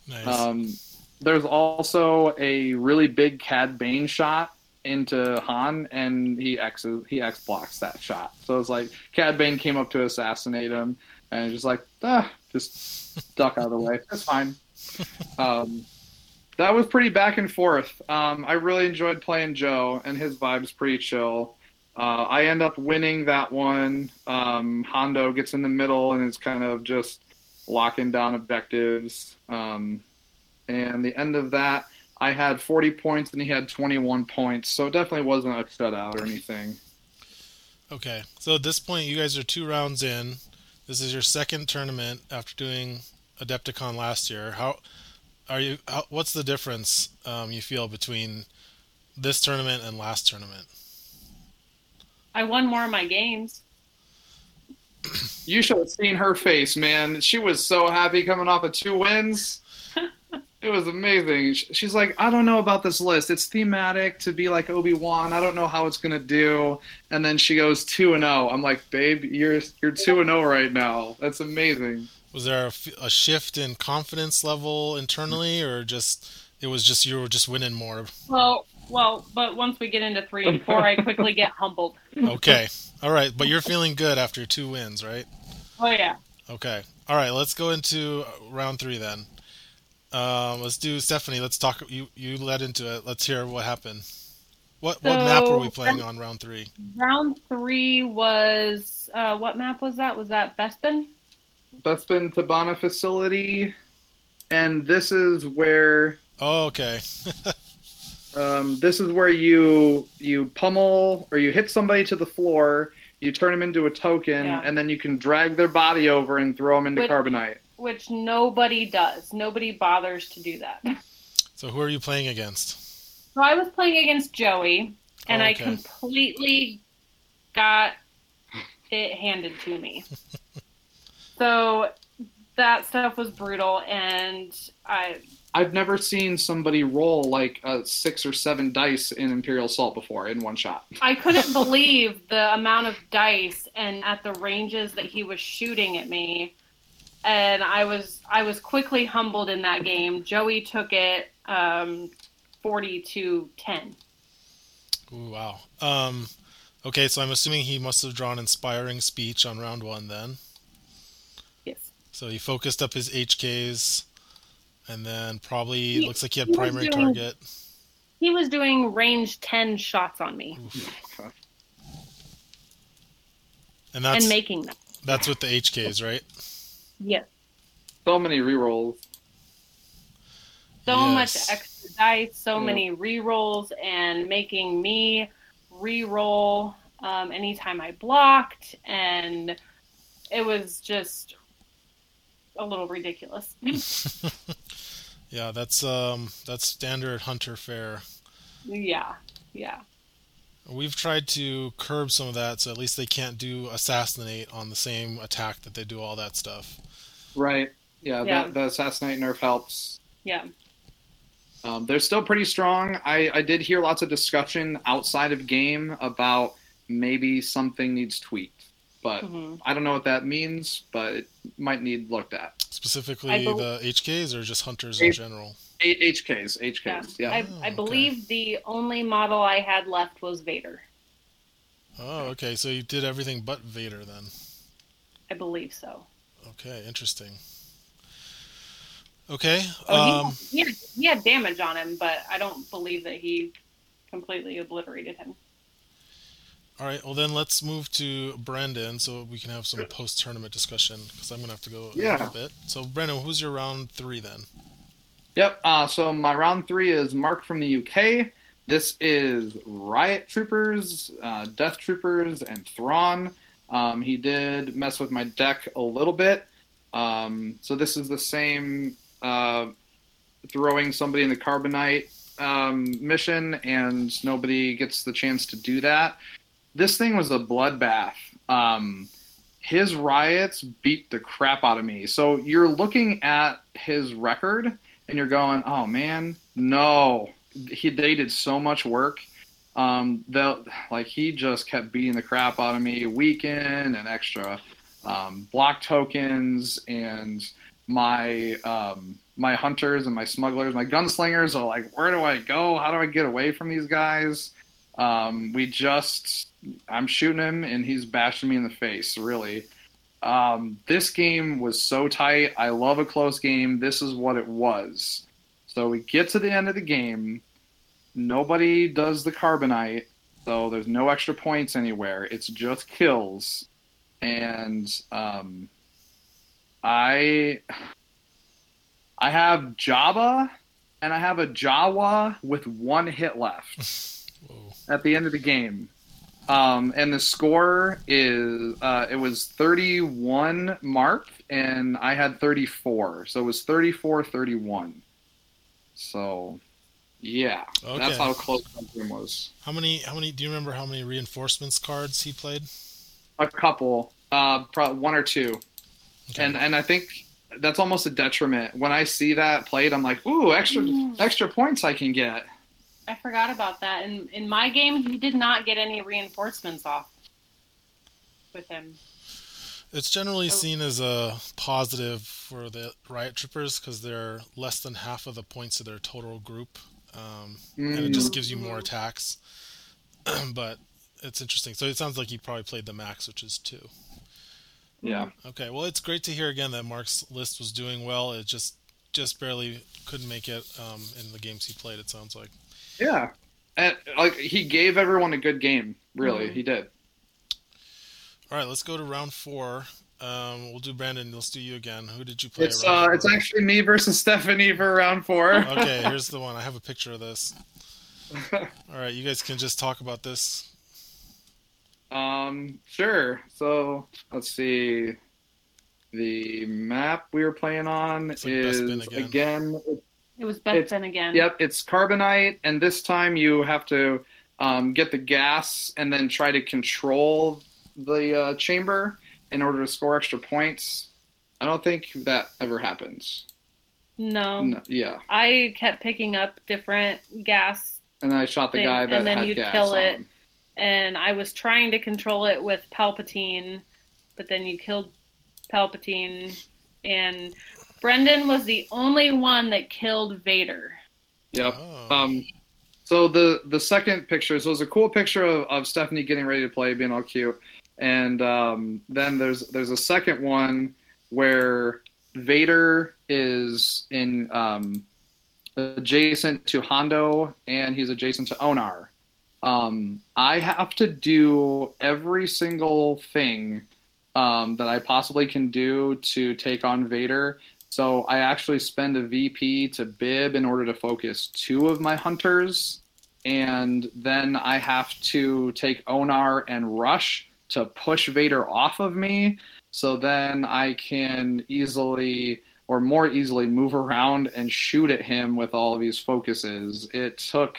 Nice. Um, there's also a really big Cad Bane shot into Han, and he X he X blocks that shot. So it's like Cad Bane came up to assassinate him, and he's just like, ah, just duck out of the way. That's fine. Um, that was pretty back and forth. Um, I really enjoyed playing Joe, and his vibe's pretty chill. Uh, I end up winning that one. Um, Hondo gets in the middle, and it's kind of just locking down objectives. Um, and the end of that, I had 40 points and he had 21 points. So it definitely wasn't a shutout or anything. Okay, so at this point, you guys are two rounds in. This is your second tournament after doing Adepticon last year. How are you? How, what's the difference um, you feel between this tournament and last tournament? I won more of my games. You should have seen her face, man. She was so happy coming off of two wins. It was amazing. She's like, I don't know about this list. It's thematic to be like Obi Wan. I don't know how it's gonna do. And then she goes two and zero. I'm like, babe, you're you're two and zero right now. That's amazing. Was there a shift in confidence level internally, or just it was just you were just winning more? Well, well, but once we get into three and four, I quickly get humbled. Okay, all right, but you're feeling good after two wins, right? Oh yeah. Okay, all right. Let's go into round three then. Um, let's do Stephanie. Let's talk. You you led into it. Let's hear what happened. What what map were we playing on round three? Round three was uh, what map was that? Was that Bespin? Bespin Tibanna facility, and this is where Oh, okay. um, this is where you you pummel or you hit somebody to the floor. You turn them into a token, Yeah. and then you can drag their body over and throw them into Which- carbonite. Which nobody does. Nobody bothers to do that. So who are you playing against? So I was playing against Joey, and Oh, I completely got it handed to me. so that stuff was brutal, and I I've never seen somebody roll like uh, six or seven dice in Imperial Assault before in one shot. I couldn't believe the amount of dice and at the ranges that he was shooting at me. And I was I was quickly humbled in that game. Joey took it um, forty to ten. Ooh, wow. Um, okay, so I'm assuming he must have drawn inspiring speech on round one then. Yes. So he focused up his HKs, and then probably He- looks like he had he primary doing- target. He was doing range ten shots on me And that's and making them. that's with the HKs, right? Yes. So many rerolls. So Yes. much extra dice, so Yeah. many re-rolls, and making me re-roll um, anytime I blocked, and it was just a little ridiculous. Yeah, that's um that's standard hunter fare. yeah, yeah. We've tried to curb some of that, so at least they can't do assassinate on the same attack that they do all that stuff. Right. Yeah, Yeah. That, the assassinate nerf helps. Yeah. Um, they're still pretty strong. I, I did hear lots of discussion outside of game about maybe something needs tweaked, but hmm I don't know what that means. But it might need looked at. Specifically I the HKs or just hunters in general. A- HKs, Yeah. HKs. Yeah. I, Oh, I okay. believe the only model I had left was Vader. Oh, okay. So you did everything but Vader then. I believe so. Okay, interesting. Okay. Oh, Um he, he, had, he had damage on him, but I don't believe that he completely obliterated him. all right, well then let's move to Brendan so we can have some post tournament discussion because I'm going to have to go a Yeah. little bit. So Brendan, who's your round 3 then? Yep. Uh, so my round three is Mark from the UK. This is Riot Troopers, uh, Death Troopers, and Thrawn. Um, he did mess with my deck a little bit. Um, so this is the same uh, throwing somebody in the carbonite um, mission, and nobody gets the chance to do that. This thing was a bloodbath. Um, his riots beat the crap out of me. So you're looking at his record and you're going, oh man, no, he they did so much work. Um, the like he just kept beating the crap out of me week in and extra um, block tokens and my um, my hunters and my smugglers, my gunslingers are like, where do I go? How do I get away from these guys? Um, we just I'm shooting him and he's bashing me in the face, really. Um, this game was so tight. I love a close game. This is what it was. So we get to the end of the game. Nobody does the carbonite, so there's no extra points anywhere. It's just kills. And um, I I have Jabba and I have a Jawa with one hit left at the end of the game. Um, and the score is uh, it was 31 mark and I had 34. So it was 34 31. So yeah, Okay. that's how close that game was. How many how many do you remember how many reinforcements cards he played? A couple, uh, pro- one or two. Okay. And and I think that's almost a detriment. When I see that played, I'm like, ooh, extra Mm. extra points I can get. I forgot about that. In in my game, he did not get any reinforcements off with him. It's generally Oh. seen as a positive for the riot troopers because they're less than half of the points of their total group, um, and it just Mm. gives you more attacks. but it's interesting. So it sounds like you probably played the max, which is two. Yeah. Okay, well, it's great to hear again that Mark's list was doing well. It just just barely couldn't make it um, in the games he played. It sounds like. Yeah. And like he gave everyone a good game. Really, Mhm. he did. All right, let's go to round four. Um, we'll do Brendan. Let's do you again. Who did you play? It's uh, it's actually me versus Stephanie for round four. okay, here's the one. I have a picture of this. All right, you guys can just talk about this. Um, sure. So let's see. The map we were playing on like is again. again. It was Beth It's- Ben again. Yep, it's carbonite, and this time you have to um, get the gas and then try to control the uh, chamber in order to score extra points. I don't think that ever happens. No. No, yeah, I kept picking up different gas and then I shot the Thing, guy and then had you'd gas kill on it. and I was trying to control it with Palpatine, but then you killed Palpatine, and Brendan was the only one that killed Vader. Yep. Oh. Um, so the the second picture, so it's a cool picture of, of Stephanie getting ready to play, being all cute, and um, then there's there's a second one where Vader is in um, adjacent to Hondo, and he's adjacent to Onar. Um, I have to do every single thing um, that I possibly can do to take on Vader. So I actually spend a VP to Bib in order to focus two of my hunters, and then I have to take Onar and Rush to push Vader off of me. So then I can easily or more easily move around and shoot at him with all of these focuses. It took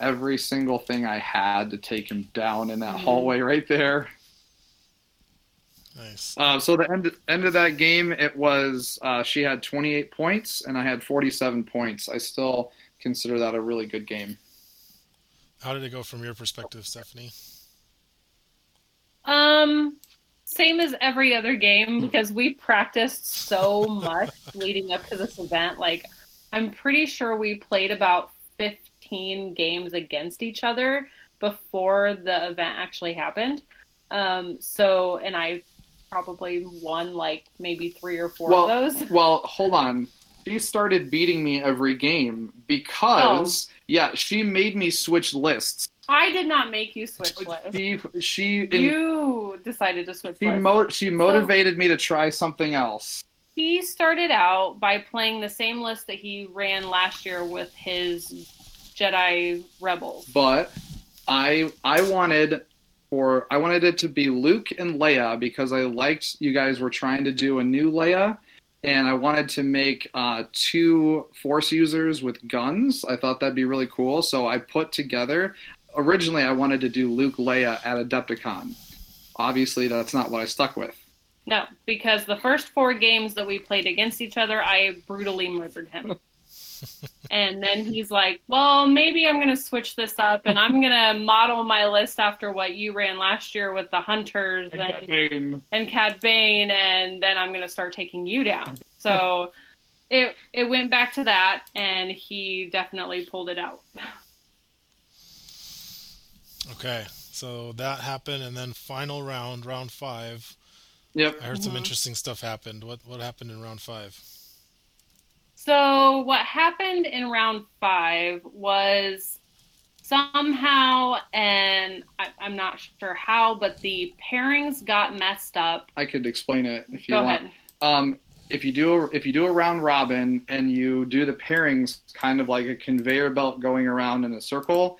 every single thing I had to take him down in that Mhm. hallway right there. nice. Uh, so the end end of that game, it was uh, she had 28 points and I had 47 points. I still consider that a really good game. How did it go from your perspective, Stephanie? Um, same as every other game because we practiced so much leading up to this event. Like, I'm pretty sure we played about 15 games against each other before the event actually happened. Um, so, and I probably won like maybe three or four Well, of those. Well, hold on. She started beating me every game because yeah, she made me switch lists. I did not make you switch lists. She she You decided to switch she, lists. mo- she motivated me to try something else. He started out by playing the same list that he ran last year with his Jedi Rebels. but I I wanted for I wanted it to be Luke and Leia because I liked you guys were trying to do a new Leia, and I wanted to make uh, two Force users with guns. I thought that'd be really cool, so I put together. Originally, I wanted to do Luke Leia at Adepticon. Obviously, that's not what I stuck with. No, because the first four games that we played against each other, I brutally murdered him. and then he's like, well, maybe I'm going to switch this up and I'm going to model my list after what you ran last year with the Hunters and, and Cad Bane, and then I'm going to start taking you down. So it, it went back to that, and he definitely pulled it out. Okay, so that happened, and then final round, round five. Yep. I heard some Mhm. interesting stuff happened. What what happened in round five? So what happened in round five was somehow, and I, I'm not sure how, but the pairings got messed up. I could explain it if you Go want. ahead. um, if you do a, if you do a round robin and you do the pairings kind of like a conveyor belt going around in a circle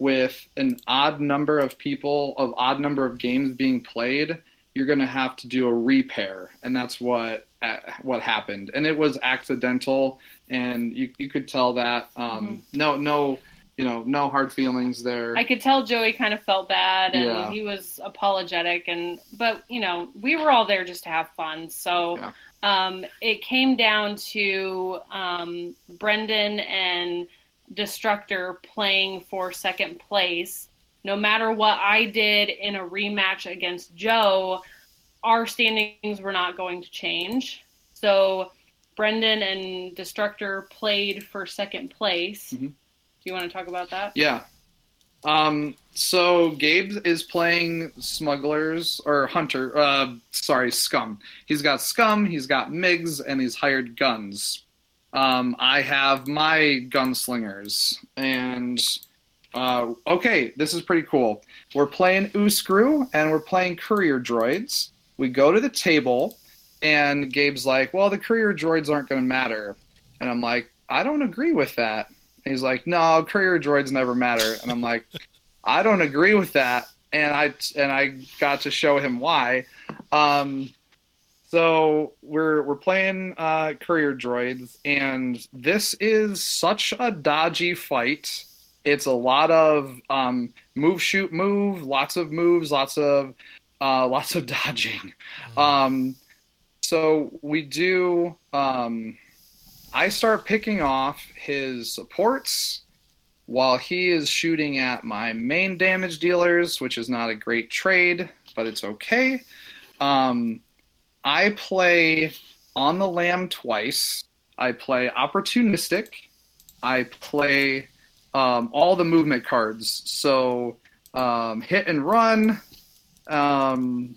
with an odd number of people of odd number of games being played you're going to have to do a repair and that's what uh, what happened and it was accidental and you, you could tell that um, no no you know no hard feelings there I could tell Joey kind of felt bad, and Yeah. he was apologetic, and but you know we were all there just to have fun. So Yeah. um, it came down to um, Brendan and Destructor playing for second place. No matter what I did in a rematch against Joe, our standings were not going to change. So Brendan and Destructor played for second place. Mhm. Do you want to talk about that? Yeah. Um, so Gabe is playing smugglers or hunter. Uh, sorry, scum. He's got scum. He's got migs, and he's hired guns. Um, I have my gunslingers, and uh, okay, this is pretty cool. We're playing Uscru, and we're playing courier droids. We go to the table, and Gabe's like, "Well, the courier droids aren't going to matter," and I'm like, "I don't agree with that." And he's like, "No, courier droids never matter," and I'm like, "I don't agree with that." And I and I got to show him why. Um, so we're we're playing uh, courier droids, and this is such a dodgy fight. It's a lot of um, move, shoot, move, lots of moves, lots of uh, lots of dodging. Um, so we do. Um, I start picking off his supports while he is shooting at my main damage dealers, which is not a great trade, but it's okay. Um, I play on the lam twice. I play opportunistic. I play um, all the movement cards. So um, hit and run, um,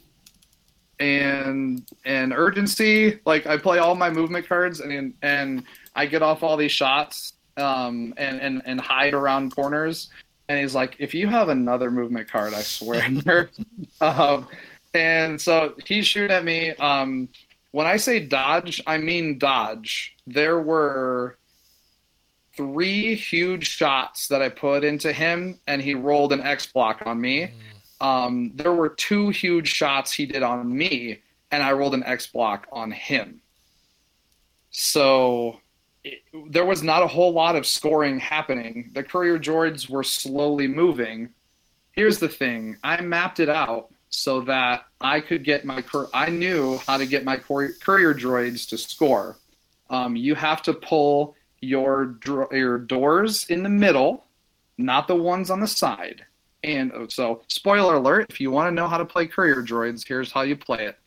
and and urgency. Like I play all my movement cards, and and I get off all these shots, um, and and and hide around corners. And he's like, if you have another movement card, I swear. um, and so he's shooting at me. Um, when I say dodge, I mean dodge. There were three huge shots that I put into him, and he rolled an X block on me. Um, there were two huge shots he did on me, and I rolled an X block on him. So it, there was not a whole lot of scoring happening. The courier droids were slowly moving. Here's the thing: I mapped it out so that I could get my. Cour- I knew how to get my cour- courier droids to score. Um, you have to pull your your doors in the middle, not the ones on the side. And oh, so, spoiler alert: if you want to know how to play courier droids, here's how you play it.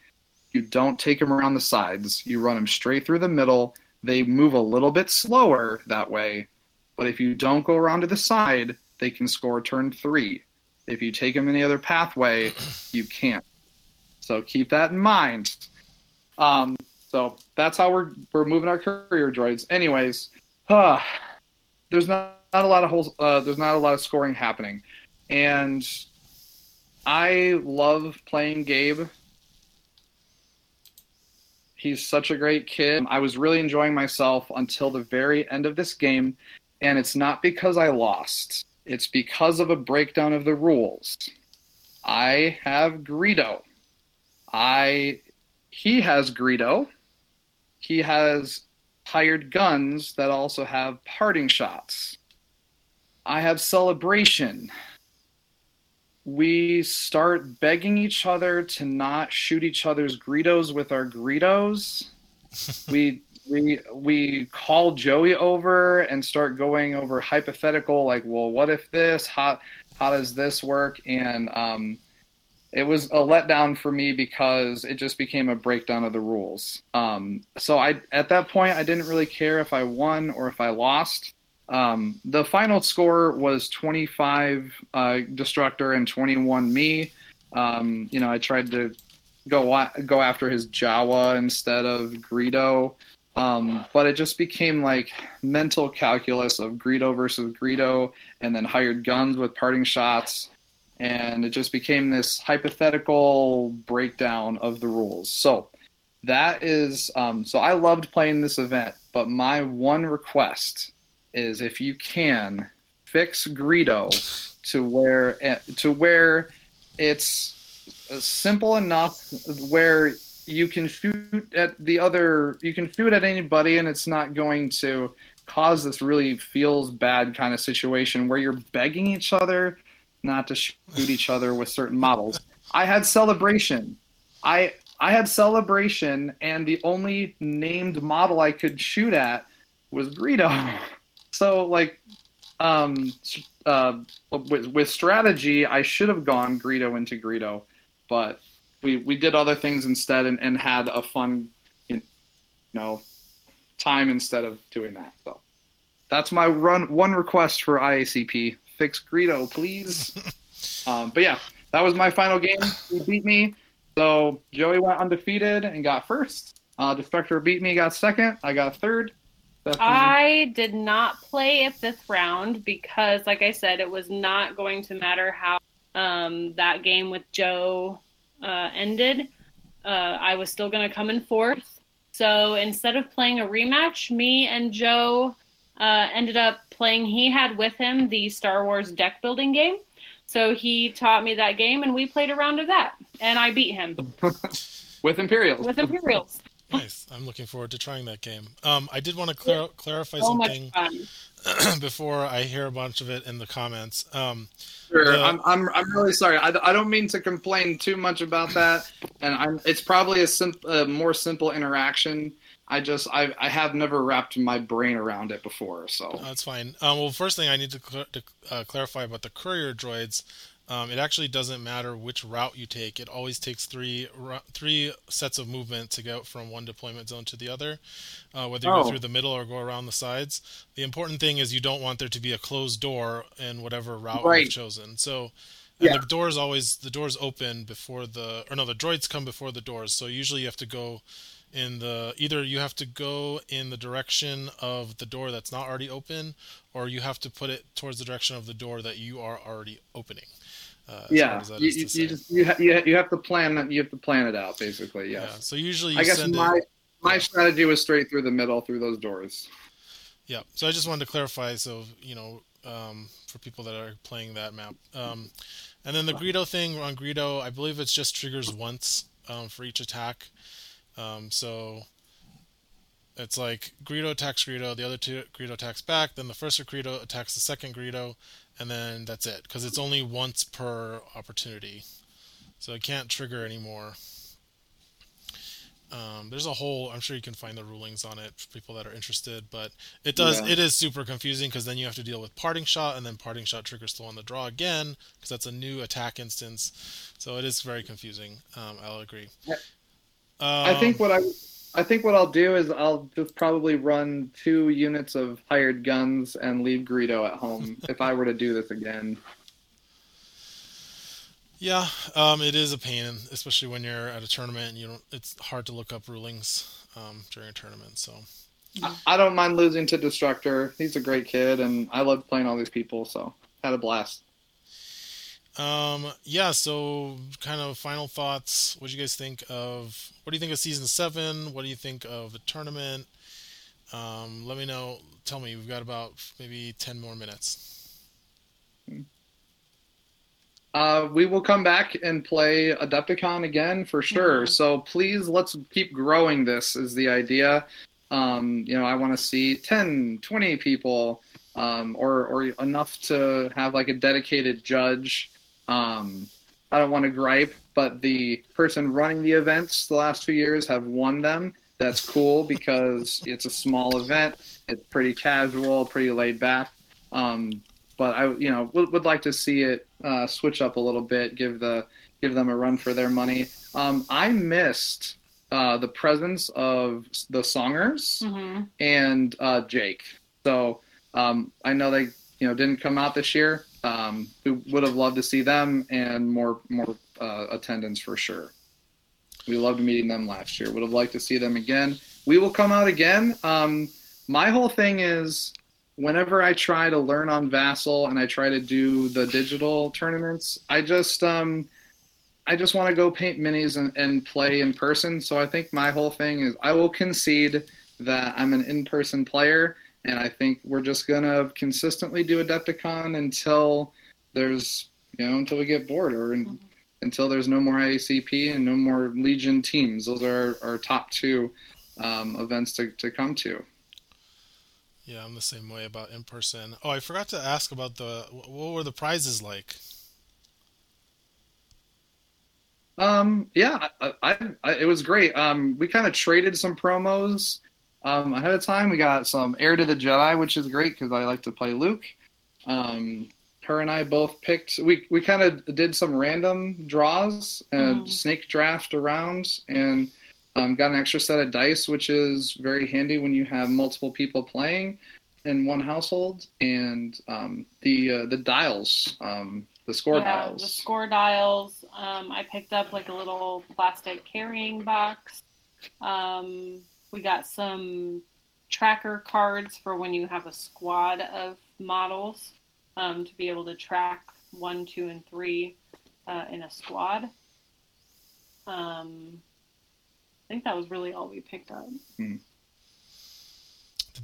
You don't take them around the sides. You run them straight through the middle. They move a little bit slower that way, but if you don't go around to the side, they can score turn three. If you take them any other pathway, you can't. So keep that in mind. Um, so that's how we're we're moving our courier droids. Anyways, uh, there's not, not a lot of holes. Uh, there's not a lot of scoring happening, and I love playing Gabe. He's such a great kid. I was really enjoying myself until the very end of this game, and it's not because I lost. It's because of a breakdown of the rules. I have Greedo. I he has Greedo. He has hired guns that also have parting shots. I have celebration. We start begging each other to not shoot each other's Greedos with our Greedos. we we we call Joey over and start going over hypothetical like, well, what if this? How how does this work? And um, it was a letdown for me because it just became a breakdown of the rules. Um, so I at that point I didn't really care if I won or if I lost. Um, the final score was 25 uh, Destructor and 21 me. Um, you know, I tried to go go after his Jawa instead of Greedo. Um, but it just became like mental calculus of Greedo versus Greedo, and then hired guns with parting shots, and it just became this hypothetical breakdown of the rules. So that is um, so I loved playing this event, but my one request is if you can fix Greedo to where eh, to where it's simple enough where you can shoot at the other you can shoot at anybody and it's not going to cause this really feels bad kind of situation where you're begging each other not to shoot each other with certain models i had celebration i I had Celebration, and the only named model I could shoot at was Greedo. So like, um, uh, with, with strategy, I should have gone Greedo into Greedo, but we we did other things instead and, and had a fun, you know, time instead of doing that. So that's my run one request for IACP. Fix Greedo, please. um, but yeah, that was my final game. He beat me. So Joey went undefeated and got first. Uh, Destructor beat me, got second. I got third. I did not play a fifth round because, like I said, it was not going to matter how um, that game with Joe uh, ended. Uh, I was still going to come in fourth. So instead of playing a rematch, me and Joe uh, ended up playing. He had with him the Star Wars deck building game. So he taught me that game, and we played a round of that, and I beat him with Imperials. With Imperials. Nice. I'm looking forward to trying that game. Um, I did want to clar- clarify so something before I hear a bunch of it in the comments. Um, sure. The... I'm, I'm, I'm really sorry. I, I don't mean to complain too much about that. And I'm, it's probably a, sim- a more simple interaction. I just I, I have never wrapped my brain around it before, so that's fine. Um, well, first thing I need to, cl- to uh, clarify about the courier droids um, it actually doesn't matter which route you take. It always takes three three sets of movement to go from one deployment zone to the other, uh, whether you oh. go through the middle or go around the sides. The important thing is you don't want there to be a closed door in whatever route right. you've chosen. So. And yeah. the doors always the doors open before the or no the droids come before the doors so usually you have to go in the either you have to go in the direction of the door that's not already open or you have to put it towards the direction of the door that you are already opening uh, yeah, you, you, you, just you, ha- you have to plan you have to plan it out basically. Yes. Yeah. So usually, I guess my it, my yeah. strategy was straight through the middle through those doors. Yeah. So I just wanted to clarify, so you know, um, for people that are playing that map, um, and then the Greedo thing on Greedo, I believe it's just triggers once um, for each attack. Um, so it's like Greedo attacks Greedo, the other two Greedo attacks back, then the first Greedo attacks the second Greedo, and then that's it because it's only once per opportunity, so it can't trigger anymore. Um, there's a whole. I'm sure you can find the rulings on it for people that are interested, but it does. Yeah. It is super confusing because then you have to deal with parting shot, and then parting shot triggers still on the draw again because that's a new attack instance. So it is very confusing. Um, I'll agree. Um, I think what I I think what I'll do is I'll just probably run two units of hired guns and leave Greedo at home if I were to do this again. Yeah, um, it is a pain, especially when you're at a tournament. And you don't. It's hard to look up rulings um, during a tournament. So I don't mind losing to Destructor. He's a great kid, and I love playing all these people. So had a blast. Um, yeah, so kind of final thoughts. What do you guys think of? What do you think of season seven? What do you think of the tournament? Um, let me know. Tell me. We've got about maybe ten more minutes. Uh, we will come back and play Adepticon again for sure. Mm-hmm. So please, let's keep growing this. Is the idea? Um, you know, I want to see 10, 20 people, um, or or enough to have like a dedicated judge um, I don't want to gripe, but the person running the events the last two years have won them. That's cool because it's a small event. It's pretty casual, pretty laid back. Um, but I, you know, would, would like to see it uh, switch up a little bit, give the give them a run for their money. Um, I missed uh, the presence of the songers mm-hmm. and uh, Jake. So um, I know they, you know, didn't come out this year. Um, we would have loved to see them and more more uh, attendance for sure. We loved meeting them last year. Would have liked to see them again. We will come out again. Um, my whole thing is whenever I try to learn on Vassal and I try to do the digital tournaments, I just um, I just want to go paint minis and, and play in person. So I think my whole thing is I will concede that I'm an in-person player and I think we're just gonna consistently do Adepticon until there's you know until we get bored or in, mm-hmm. until there's no more IACP and no more Legion teams. Those are our, our top two um, events to, to come to. Yeah, I'm the same way about in person. Oh, I forgot to ask about the what were the prizes like? Um, yeah, I, I, I, it was great. Um, we kind of traded some promos um, ahead of time. We got some Heir to the Jedi, which is great because I like to play Luke. Um, her and I both picked. We we kind of did some random draws and Mm. snake draft around, and um, got an extra set of dice, which is very handy when you have multiple people playing in one household. And um, the uh, the dials, um, the score yeah, dials. the score dials. Um, I picked up like a little plastic carrying box. Um, we got some tracker cards for when you have a squad of models um, to be able to track one, two, and three uh, in a squad. Um, I think that was really all we picked up. Did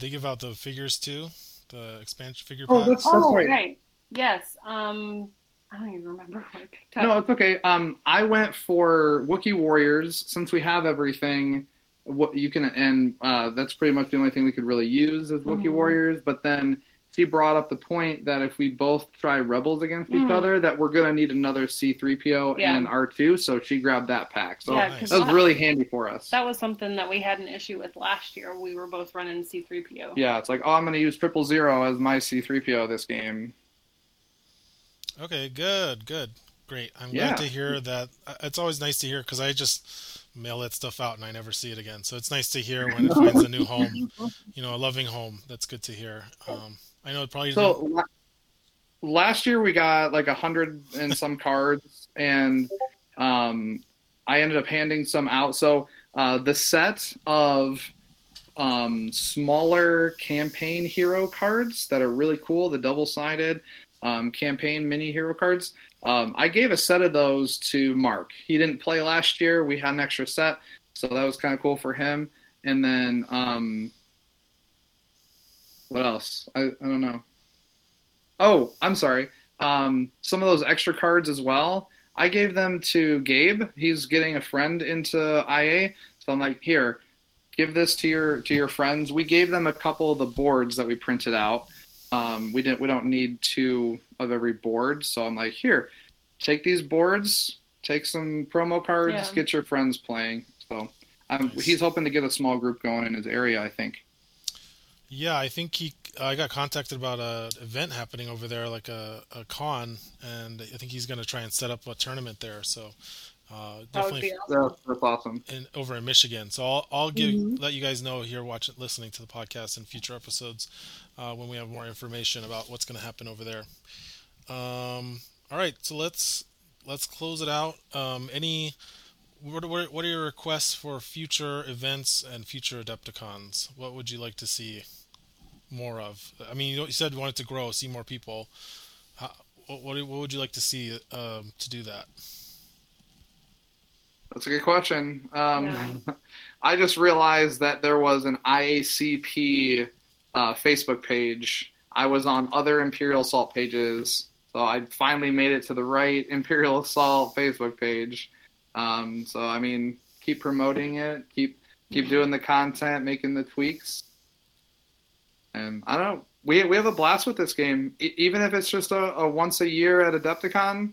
they give out the figures too? The expansion figure Oh, packs? that's- That's oh, right. right. Yes. Um, I don't even remember what I picked up. No, it's okay. Um, I went for Wookiee Warriors since we have everything. What you can, and uh, that's pretty much the only thing we could really use as Wookiee Mhm. Warriors. But then she brought up the point that if we both try Rebels against each Mhm. other, that we're gonna need another C-3PO Yeah. and R2. So she grabbed that pack. So yeah, nice. 'cause that was that- really handy for us. That was something that we had an issue with last year. We were both running C3PO. yeah, it's like, oh, I'm gonna use Triple Zero as my C-3PO this game. Okay, good, good, great. I'm Yeah. glad to hear that. uh, It's always nice to hear because I just mail that stuff out and I never see it again. So it's nice to hear when it finds a new home, you know, a loving home. That's good to hear. Um, I know it probably So la- last year we got like a hundred and some cards, and um, I ended up handing some out. So uh, the set of um, smaller campaign hero cards that are really cool, the double sided um, campaign mini hero cards. Um, I gave a set of those to Mark. He didn't play last year. We had an extra set, so that was kind of cool for him. And then um, what else? I, I don't know. Oh, I'm sorry. Um, some of those extra cards as well. I gave them to Gabe. He's getting a friend into IA, so I'm like, here, give this to your to your friends. We gave them a couple of the boards that we printed out. Um, we didn't. We don't need two of every board, so I'm like, here, take these boards, take some promo cards, Yeah. get your friends playing. So um, Nice. he's hoping to get a small group going in his area. I think. Yeah, I think he. I got contacted about a event happening over there, like a, a con, and I think he's going to try and set up a tournament there. So uh, That would definitely be awesome. That's, that's awesome. in over in Michigan. So I'll, I'll give Mhm. let you guys know here, watching, listening to the podcast in future episodes uh, when we have more information about what's going to happen over there. Um, all right, so let's let's close it out. Um, any what, what what are your requests for future events and future Adepticons? What would you like to see more of? I mean, you, you said you wanted to grow, see more people. How, what, what what would you like to see um, to do that? That's a good question. Um, Yeah. I just realized that there was an IACP uh, Facebook page. I was on other Imperial Assault pages, so I finally made it to the right Imperial Assault Facebook page. Um, so I mean, keep promoting it, keep keep doing the content, making the tweaks, and I don't know. We we have a blast with this game, e- even if it's just a, a once a year at Adepticon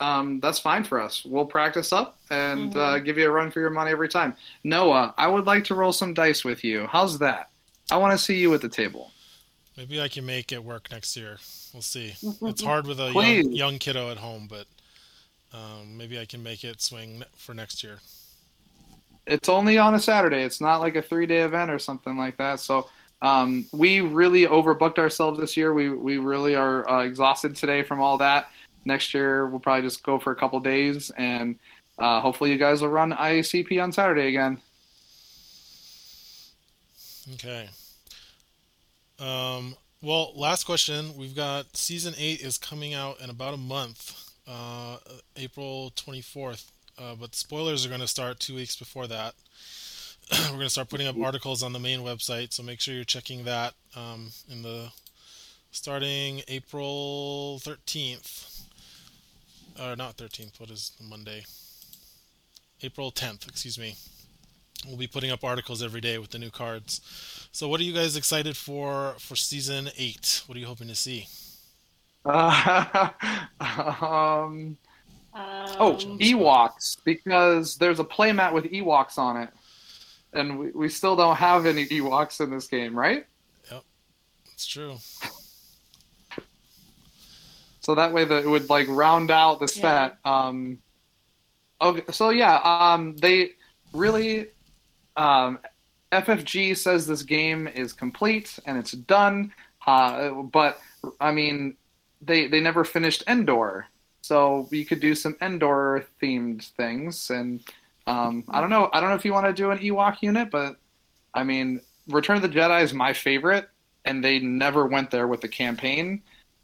um, that's fine for us. We'll practice up and uh, give you a run for your money every time. Noah, I would like to roll some dice with you. How's that? I want to see you at the table. Maybe I can make it work next year. We'll see. It's hard with a young, young kiddo at home, but um, maybe I can make it swing for next year. It's only on a Saturday. It's not like a three day event or something like that. So um, we really overbooked ourselves this year. We we really are uh, exhausted today from all that. Next year we'll probably just go for a couple days and uh, hopefully you guys will run IACP on Saturday again. Okay. Um, well, last question. We've got season eight is coming out in about a month, uh, April 24th. Uh, but spoilers are going to start two weeks before that. We're going to start putting up articles on the main website, so make sure you're checking that um, in the starting April 13th. Or not 13th. What is Monday? April 10th. Excuse me. We'll be putting up articles every day with the new cards. So, what are you guys excited for for season eight? What are you hoping to see? Uh, um, oh, Ewoks, because there's a playmat with Ewoks on it. And we, we still don't have any Ewoks in this game, right? Yep, it's true. So that way that it would like round out the set. Um, okay, so yeah, um, they really um, FFG says this game is complete and it's done. Uh, but I mean, they they never finished Endor, so you could do some Endor themed things. And um, I don't know, I don't know if you want to do an Ewok unit, but I mean, Return of the Jedi is my favorite, and they never went there with the campaign.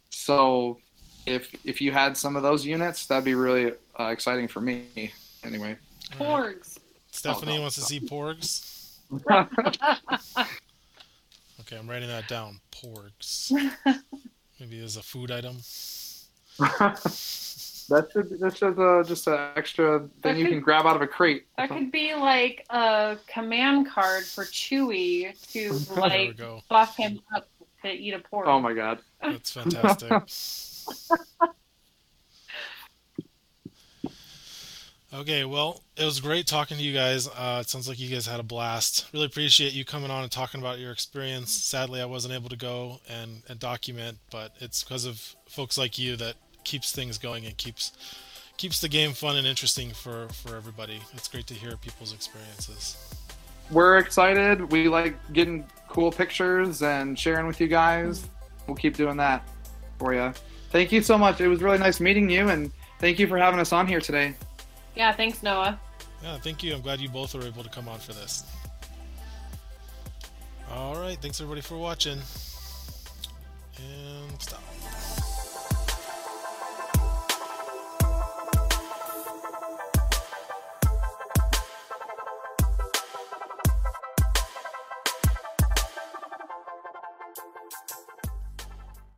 So if if you had some of those units, that'd be really uh, exciting for me. Anyway. All right. Porgs. Stephanie Oh, no. wants to see porgs. Okay, I'm writing that down. Porgs. Maybe as a food item. That should that's just a just an extra thing That you could- can grab out of a crate. That could be like a command card for Chewie to like go. buff him up to eat a porg. Oh my god. That's fantastic. Okay, well, it was great talking to you guys. Uh, it sounds like you guys had a blast. Really appreciate you coming on and talking about your experience. Sadly, I wasn't able to go and, and document, but it's because of folks like you that keeps things going and keeps keeps the game fun and interesting for for everybody. It's great to hear people's experiences. We're excited. We like getting cool pictures and sharing with you guys. We'll keep doing that for you. Thank you so much. It was really nice meeting you, and thank you for having us on here today. Yeah, thanks, Noah. Yeah, thank you. I'm glad you both were able to come on for this. All right, thanks everybody for watching. And